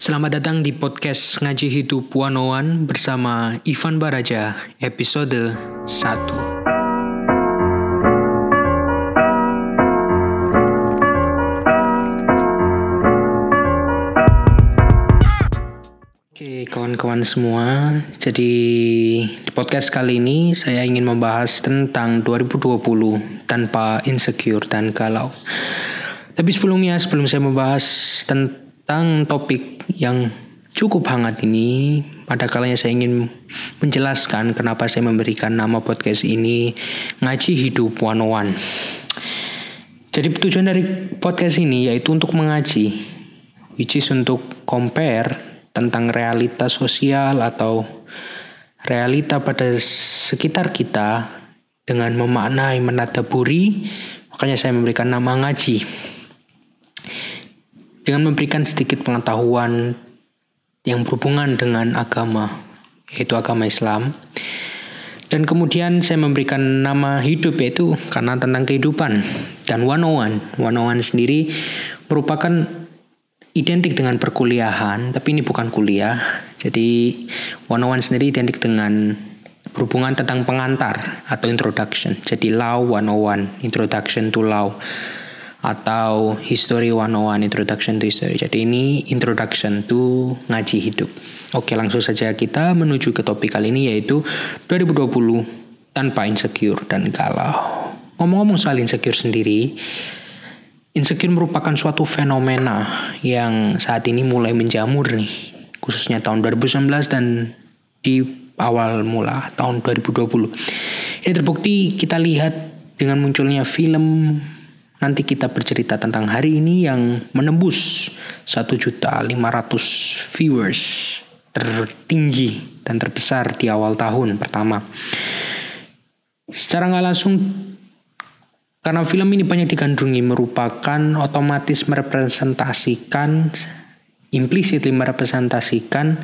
Selamat datang di podcast Ngaji Hidup One bersama Ivan Baraja, episode 1. Oke, kawan-kawan semua. Jadi di podcast kali ini saya ingin membahas tentang 2020 tanpa insecure dan galau. Tapi sebelumnya, sebelum saya membahas tentang topik yang cukup hangat ini, pada kalanya saya ingin menjelaskan kenapa saya memberikan nama podcast ini Ngaji Hidup 101. Jadi tujuan dari podcast ini yaitu untuk mengaji, which is untuk compare tentang realita sosial atau realita pada sekitar kita dengan memaknai, menadaburi, makanya saya memberikan nama ngaji. Dengan memberikan sedikit pengetahuan yang berhubungan dengan agama, yaitu agama Islam. Dan kemudian saya memberikan nama hidup yaitu karena tentang kehidupan. Dan one one, one one sendiri merupakan identik dengan perkuliahan, tapi ini bukan kuliah. Jadi one one sendiri identik dengan berhubungan tentang pengantar atau introduction. Jadi law 101, introduction to law atau history 101, introduction to history. Jadi ini introduction to ngaji hidup. Oke, langsung saja kita menuju ke topik kali ini yaitu 2020 tanpa insecure dan galau. Ngomong-ngomong soal insecure sendiri, Insecure merupakan suatu fenomena yang saat ini mulai menjamur nih, khususnya tahun 2019 dan di awal mula tahun 2020. Ini terbukti kita lihat dengan munculnya film nanti kita bercerita tentang hari ini yang menembus 1.500 viewers tertinggi dan terbesar di awal tahun pertama. Secara nggak langsung karena film ini banyak digandrungi merupakan otomatis merepresentasikan implicitly merepresentasikan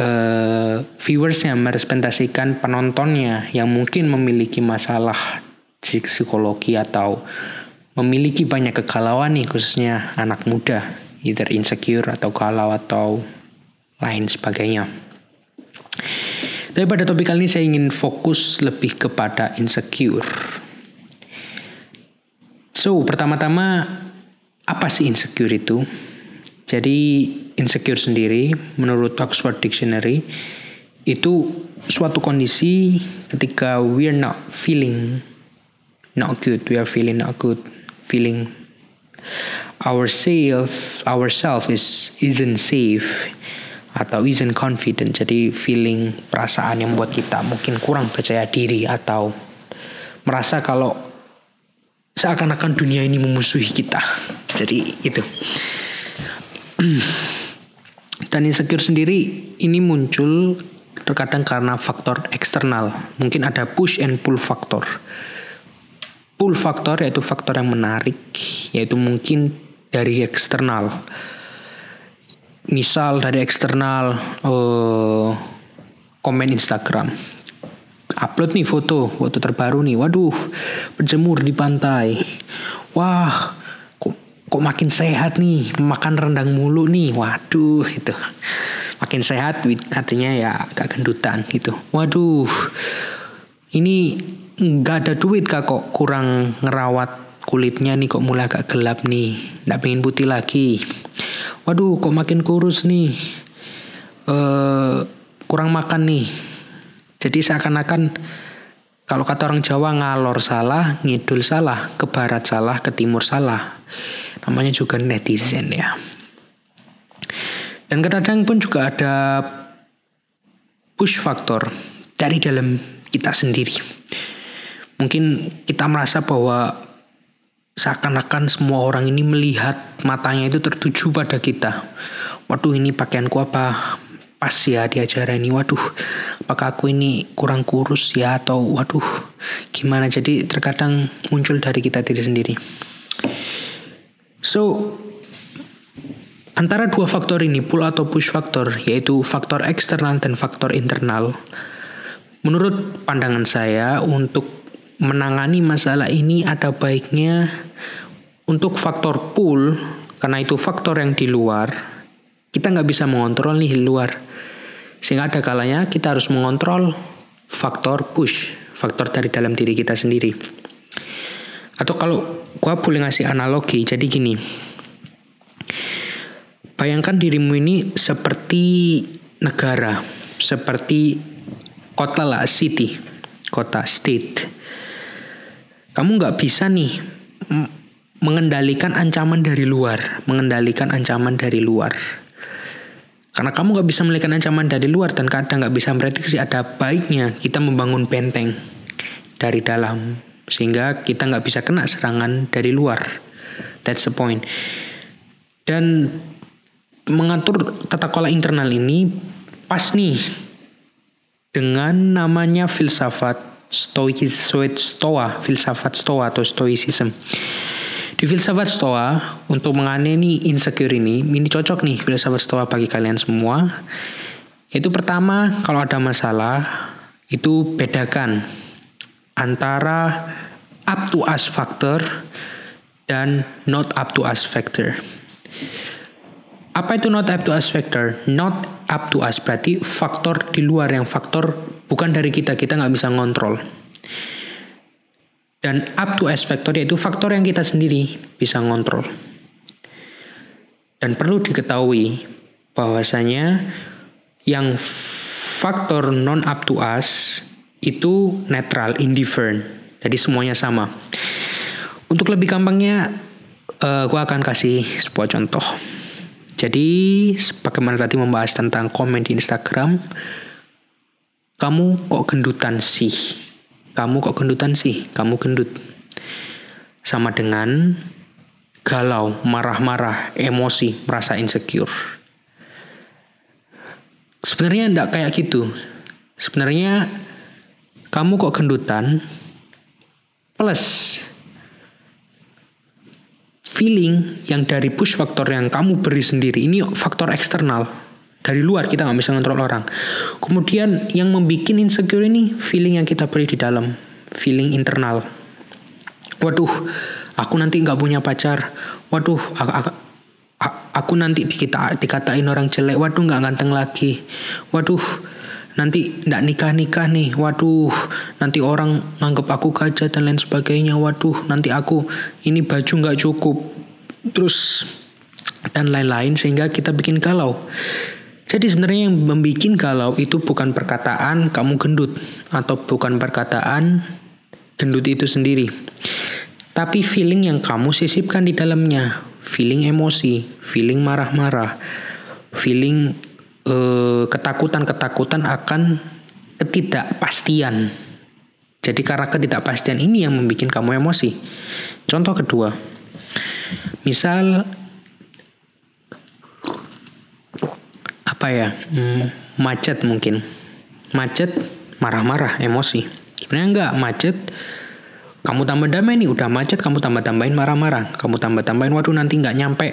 uh, viewersnya merepresentasikan penontonnya yang mungkin memiliki masalah psikologi atau memiliki banyak kegalauan nih khususnya anak muda either insecure atau galau atau lain sebagainya. Tapi pada topik kali ini saya ingin fokus lebih kepada insecure So, pertama-tama apa sih insecure itu? Jadi, insecure sendiri menurut Oxford Dictionary itu suatu kondisi ketika we are not feeling not good, we are feeling not good, feeling ourself ourself is isn't safe atau isn't confident. Jadi feeling perasaan yang membuat kita mungkin kurang percaya diri atau merasa kalau seakan-akan dunia ini memusuhi kita. Jadi itu. Dan insecure sendiri ini muncul terkadang karena faktor eksternal. Mungkin ada push and pull faktor. Pull faktor yaitu faktor yang menarik, yaitu mungkin dari eksternal. Misal dari eksternal uh, komen Instagram upload nih foto, foto terbaru nih. Waduh, berjemur di pantai. Wah, kok kok makin sehat nih, makan rendang mulu nih. Waduh, itu. Makin sehat artinya ya agak gendutan gitu. Waduh. Ini nggak ada duit kak kok kurang ngerawat kulitnya nih kok mulai agak gelap nih. Nggak pengen putih lagi. Waduh, kok makin kurus nih. Eh kurang makan nih jadi seakan-akan kalau kata orang Jawa ngalor salah, ngidul salah, ke barat salah, ke timur salah. Namanya juga netizen ya. Dan kadang pun juga ada push factor dari dalam kita sendiri. Mungkin kita merasa bahwa seakan-akan semua orang ini melihat matanya itu tertuju pada kita. Waduh ini pakaianku apa? pas ya di acara ini waduh apakah aku ini kurang kurus ya atau waduh gimana jadi terkadang muncul dari kita diri sendiri so antara dua faktor ini pull atau push faktor yaitu faktor eksternal dan faktor internal menurut pandangan saya untuk menangani masalah ini ada baiknya untuk faktor pull karena itu faktor yang di luar Kita nggak bisa mengontrol nih luar. Sehingga ada kalanya kita harus mengontrol faktor push, faktor dari dalam diri kita sendiri. Atau kalau gua boleh ngasih analogi, jadi gini. Bayangkan dirimu ini seperti negara, seperti kota lah, city, kota, state. Kamu nggak bisa nih mengendalikan ancaman dari luar, mengendalikan ancaman dari luar. Karena kamu nggak bisa melihat ancaman dari luar dan kadang nggak bisa memprediksi ada baiknya kita membangun benteng dari dalam sehingga kita nggak bisa kena serangan dari luar. That's the point. Dan mengatur tata kelola internal ini pas nih dengan namanya filsafat stoa, filsafat stoa atau stoicism. Di filsafat stoa untuk menganeni insecure ini, ini cocok nih filsafat stoa bagi kalian semua. Itu pertama kalau ada masalah itu bedakan antara up to us factor dan not up to us factor. Apa itu not up to us factor? Not up to us berarti faktor di luar yang faktor bukan dari kita, kita nggak bisa ngontrol. Dan up to us factor yaitu faktor yang kita sendiri bisa ngontrol. Dan perlu diketahui bahwasanya yang faktor non up to us itu netral, indifferent. Jadi semuanya sama. Untuk lebih gampangnya, uh, eh, gue akan kasih sebuah contoh. Jadi, bagaimana tadi membahas tentang komen di Instagram, kamu kok gendutan sih? Kamu kok gendutan sih? Kamu gendut. Sama dengan galau, marah-marah, emosi, merasa insecure. Sebenarnya enggak kayak gitu. Sebenarnya kamu kok gendutan plus feeling yang dari push faktor yang kamu beri sendiri ini faktor eksternal dari luar kita nggak bisa ngontrol orang. Kemudian yang membuat insecure ini feeling yang kita beri di dalam. Feeling internal. Waduh aku nanti nggak punya pacar. Waduh aku, aku, aku nanti dikita, dikatain orang jelek. Waduh nggak ganteng lagi. Waduh nanti ndak nikah nikah nih. Waduh nanti orang nganggep aku gajah dan lain sebagainya. Waduh nanti aku ini baju nggak cukup. Terus dan lain-lain sehingga kita bikin galau jadi sebenarnya yang membuat galau itu bukan perkataan kamu gendut atau bukan perkataan gendut itu sendiri tapi feeling yang kamu sisipkan di dalamnya feeling emosi feeling marah-marah feeling Eh, ketakutan-ketakutan akan ketidakpastian. Jadi karena ketidakpastian ini yang membuat kamu emosi. Contoh kedua, misal apa ya, hmm, macet mungkin, macet marah-marah emosi. Sebenarnya enggak macet, kamu tambah damai nih, udah macet kamu tambah tambahin marah-marah, kamu tambah tambahin waduh nanti nggak nyampe.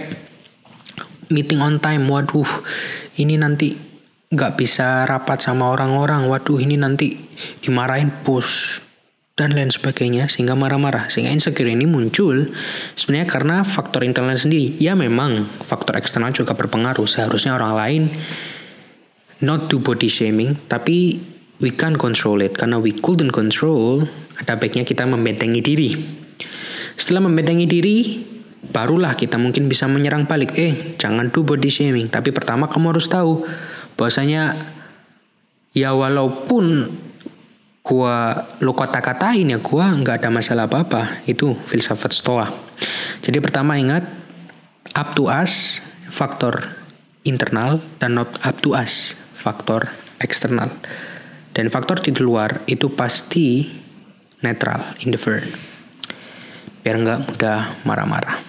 Meeting on time waduh ini nanti nggak bisa rapat sama orang-orang. Waduh ini nanti dimarahin bos dan lain sebagainya sehingga marah-marah sehingga insecure ini muncul sebenarnya karena faktor internal sendiri ya memang faktor eksternal juga berpengaruh seharusnya orang lain not do body shaming tapi we can control it karena we couldn't control ada baiknya kita membentengi diri setelah membentengi diri barulah kita mungkin bisa menyerang balik. Eh, jangan do body shaming. Tapi pertama kamu harus tahu bahwasanya ya walaupun gua lo kata-katain ya gua nggak ada masalah apa-apa. Itu filsafat stoa. Jadi pertama ingat up to us faktor internal dan not up to us faktor eksternal. Dan faktor di luar itu pasti netral, indifferent. Biar nggak mudah marah-marah.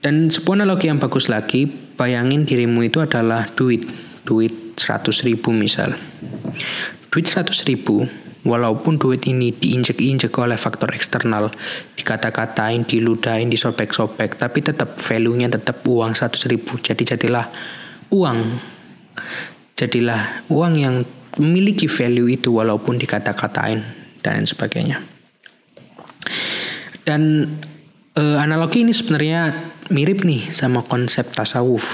Dan sebuah analogi yang bagus lagi, bayangin dirimu itu adalah duit. Duit 100 ribu misal. Duit 100 ribu, walaupun duit ini diinjek-injek oleh faktor eksternal, dikata-katain, diludahin, disobek-sobek, tapi tetap value-nya tetap uang 100 ribu. Jadi jadilah uang. Jadilah uang yang memiliki value itu walaupun dikata-katain dan sebagainya. Dan uh, analogi ini sebenarnya mirip nih sama konsep tasawuf.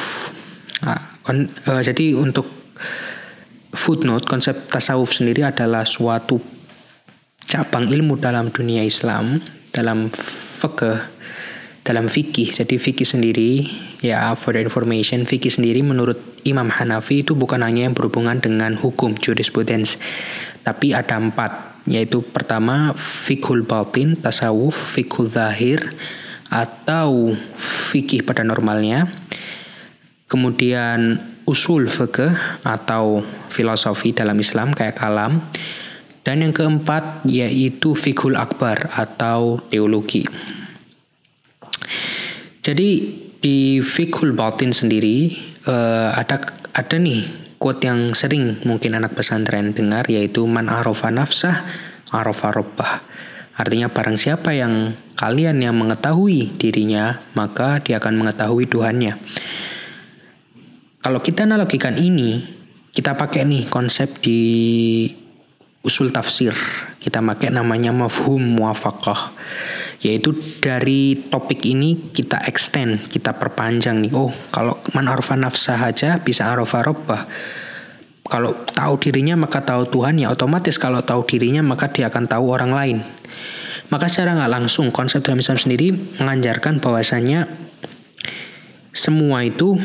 Nah, kon, uh, jadi untuk footnote konsep tasawuf sendiri adalah suatu cabang ilmu dalam dunia Islam dalam fikih dalam fikih. Jadi fikih sendiri ya for the information fikih sendiri menurut Imam Hanafi itu bukan hanya yang berhubungan dengan hukum jurisprudence tapi ada empat yaitu pertama fikhul batin tasawuf fikhul zahir atau fikih pada normalnya kemudian usul fikih atau filosofi dalam Islam kayak kalam dan yang keempat yaitu fikhul akbar atau teologi jadi di fikhul batin sendiri uh, ada ada nih quote yang sering mungkin anak pesantren dengar yaitu man arofa nafsah arofa robbah. Artinya barang siapa yang kalian yang mengetahui dirinya, maka dia akan mengetahui Tuhannya. Kalau kita analogikan ini, kita pakai nih konsep di usul tafsir. Kita pakai namanya mafhum muafakah yaitu dari topik ini kita extend, kita perpanjang nih. Oh, kalau man arfa nafsah aja bisa arfa robbah. Kalau tahu dirinya maka tahu Tuhan ya otomatis kalau tahu dirinya maka dia akan tahu orang lain. Maka secara nggak langsung konsep dalam Islam sendiri mengajarkan bahwasanya semua itu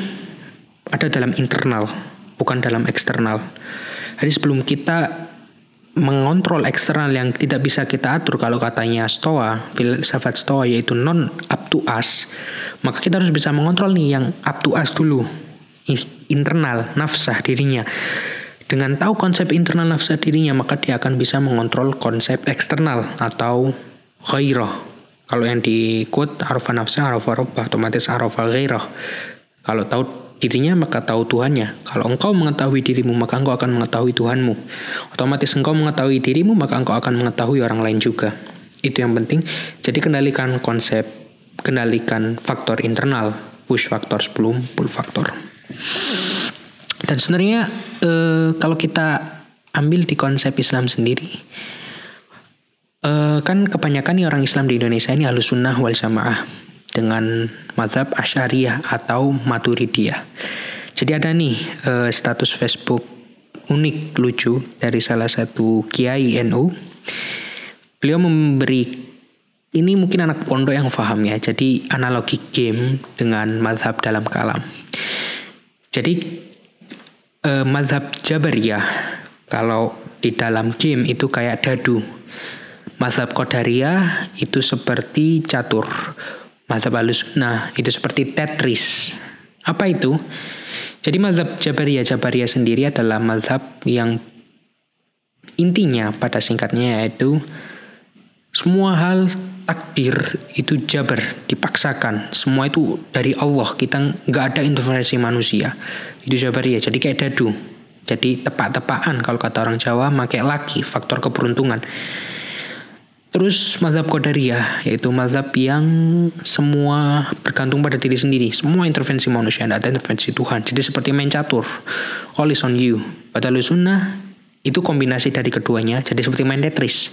ada dalam internal, bukan dalam eksternal. Jadi sebelum kita mengontrol eksternal yang tidak bisa kita atur kalau katanya stoa filsafat stoa yaitu non up to us maka kita harus bisa mengontrol nih yang up to us dulu. Internal nafsah dirinya. Dengan tahu konsep internal nafsah dirinya maka dia akan bisa mengontrol konsep eksternal atau ghairah. Kalau yang di quote arfa nafsah arfa robbah otomatis arfa ghairah. Kalau tahu dirinya maka tahu Tuhannya. Kalau engkau mengetahui dirimu maka engkau akan mengetahui Tuhanmu. Otomatis engkau mengetahui dirimu maka engkau akan mengetahui orang lain juga. Itu yang penting. Jadi kendalikan konsep, kendalikan faktor internal, push faktor sebelum pull faktor. Dan sebenarnya eh, kalau kita ambil di konsep Islam sendiri, eh, kan kebanyakan nih orang Islam di Indonesia ini halus sunnah wal jamaah dengan madhab Asyariyah atau Maturidiyah. Jadi ada nih uh, status Facebook unik lucu dari salah satu kiai NU. Beliau memberi ini mungkin anak pondok yang paham ya. Jadi analogi game dengan madhab dalam kalam. Jadi uh, madhab Jabariyah kalau di dalam game itu kayak dadu. Madhab Qadariyah itu seperti catur Mazhab Nah, itu seperti Tetris. Apa itu? Jadi mazhab Jabariyah Jabariyah sendiri adalah mazhab yang intinya pada singkatnya yaitu semua hal takdir itu jabar dipaksakan. Semua itu dari Allah. Kita nggak ada intervensi manusia. Itu jabariyah. Jadi kayak dadu. Jadi tepak-tepakan kalau kata orang Jawa pakai lagi faktor keberuntungan Terus mazhab Qadariyah yaitu mazhab yang semua bergantung pada diri sendiri. Semua intervensi manusia, tidak ada intervensi Tuhan. Jadi seperti main catur. All is on you. Pada sunnah itu kombinasi dari keduanya. Jadi seperti main Tetris.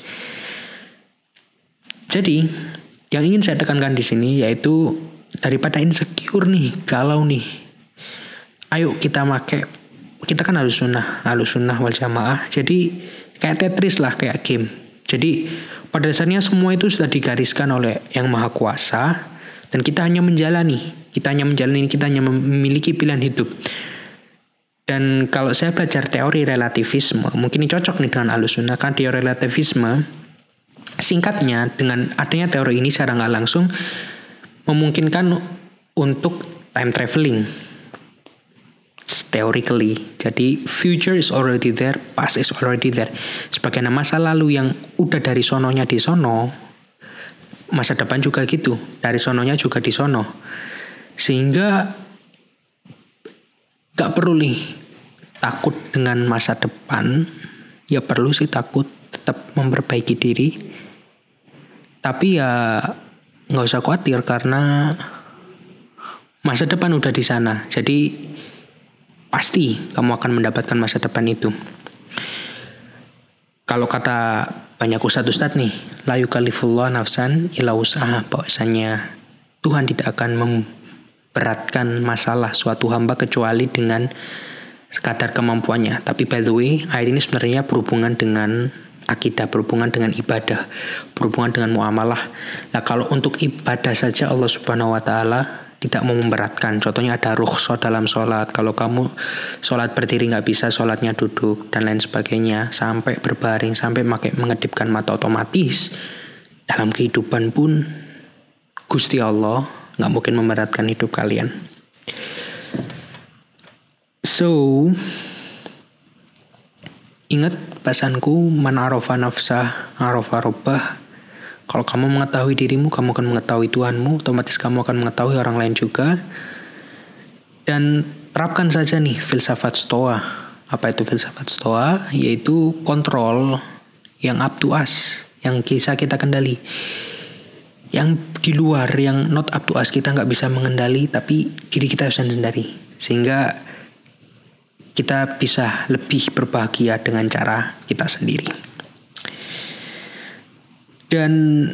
Jadi yang ingin saya tekankan di sini yaitu daripada insecure nih, kalau nih, ayo kita make kita kan harus sunnah, harus sunnah wal jamaah. Jadi kayak Tetris lah, kayak game. Jadi pada dasarnya semua itu sudah digariskan oleh Yang Maha Kuasa dan kita hanya menjalani, kita hanya menjalani, kita hanya memiliki pilihan hidup. Dan kalau saya belajar teori relativisme, mungkin ini cocok nih dengan alusunah kan teori relativisme. Singkatnya, dengan adanya teori ini secara nggak langsung memungkinkan untuk time traveling theoretically. Jadi future is already there, past is already there. Sebagai masa lalu yang udah dari sononya di sono, masa depan juga gitu. Dari sononya juga di sono. Sehingga gak perlu nih takut dengan masa depan. Ya perlu sih takut, tetap memperbaiki diri. Tapi ya nggak usah khawatir karena masa depan udah di sana. Jadi pasti kamu akan mendapatkan masa depan itu. Kalau kata banyak ustadz-ustadz nih la yukalifullah nafsan illa usaha bahwasanya Tuhan tidak akan memberatkan masalah suatu hamba kecuali dengan sekadar kemampuannya tapi by the way ayat ini sebenarnya berhubungan dengan akidah berhubungan dengan ibadah berhubungan dengan muamalah nah kalau untuk ibadah saja Allah subhanahu wa ta'ala tidak mau memberatkan. Contohnya ada rukhsah dalam sholat. Kalau kamu sholat berdiri nggak bisa, sholatnya duduk dan lain sebagainya. Sampai berbaring, sampai pakai mengedipkan mata otomatis. Dalam kehidupan pun Gusti Allah nggak mungkin memberatkan hidup kalian. So, ingat pesanku man arafa nafsah arafa robbah kalau kamu mengetahui dirimu, kamu akan mengetahui Tuhanmu, otomatis kamu akan mengetahui orang lain juga. Dan terapkan saja nih filsafat stoa. Apa itu filsafat stoa? Yaitu kontrol yang up to us, yang bisa kita kendali. Yang di luar, yang not up to us, kita nggak bisa mengendali, tapi diri kita bisa sendiri. Sehingga kita bisa lebih berbahagia dengan cara kita sendiri. Dan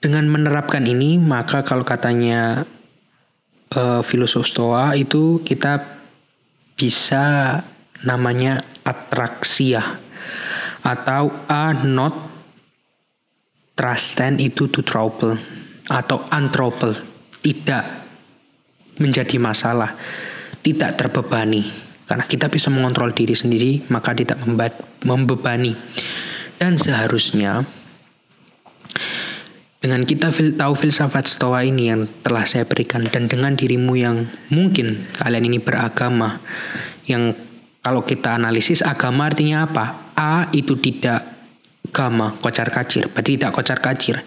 dengan menerapkan ini, maka kalau katanya uh, filosof Stoa itu kita bisa namanya atraksia atau a not trustan itu to trouble atau untrouble tidak menjadi masalah tidak terbebani. Karena kita bisa mengontrol diri sendiri maka tidak membebani. Dan seharusnya dengan kita fil tahu filsafat stoa ini yang telah saya berikan dan dengan dirimu yang mungkin kalian ini beragama yang kalau kita analisis agama artinya apa? A itu tidak agama kocar kacir, berarti tidak kocar kacir.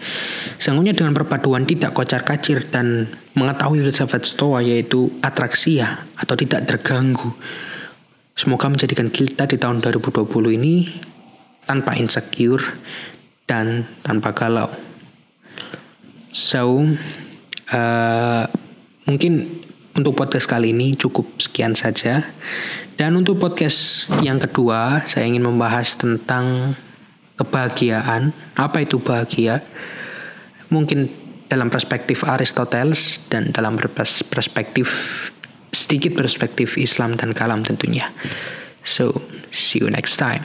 Sesungguhnya dengan perpaduan tidak kocar kacir dan mengetahui filsafat stoa yaitu atraksia atau tidak terganggu. Semoga menjadikan kita di tahun 2020 ini tanpa insecure dan tanpa galau. So, uh, mungkin untuk podcast kali ini cukup sekian saja. Dan untuk podcast yang kedua, saya ingin membahas tentang kebahagiaan. Apa itu bahagia? Mungkin dalam perspektif Aristoteles dan dalam perspektif sedikit perspektif Islam dan kalam tentunya. So, see you next time.